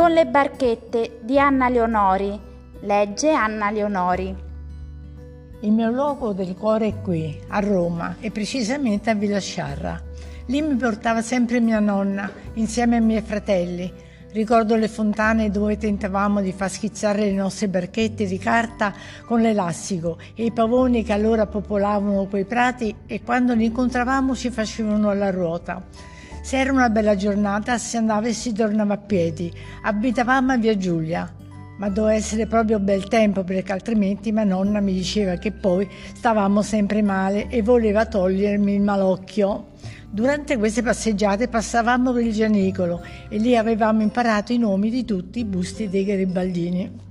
Con le barchette di Anna Leonori. Legge Anna Leonori. Il mio luogo del cuore è qui, a Roma, e precisamente a Villa Sciarra. Lì mi portava sempre mia nonna, insieme ai miei fratelli. Ricordo le fontane dove tentavamo di far schizzare le nostre barchette di carta con l'elastico e i pavoni che allora popolavano quei prati e quando li incontravamo ci facevano alla ruota. Se era una bella giornata si andava e si tornava a piedi. Abitavamo a Via Giulia, ma doveva essere proprio bel tempo perché altrimenti mia nonna mi diceva che poi stavamo sempre male e voleva togliermi il malocchio. Durante queste passeggiate passavamo per il Gianicolo e lì avevamo imparato i nomi di tutti i busti dei garibaldini.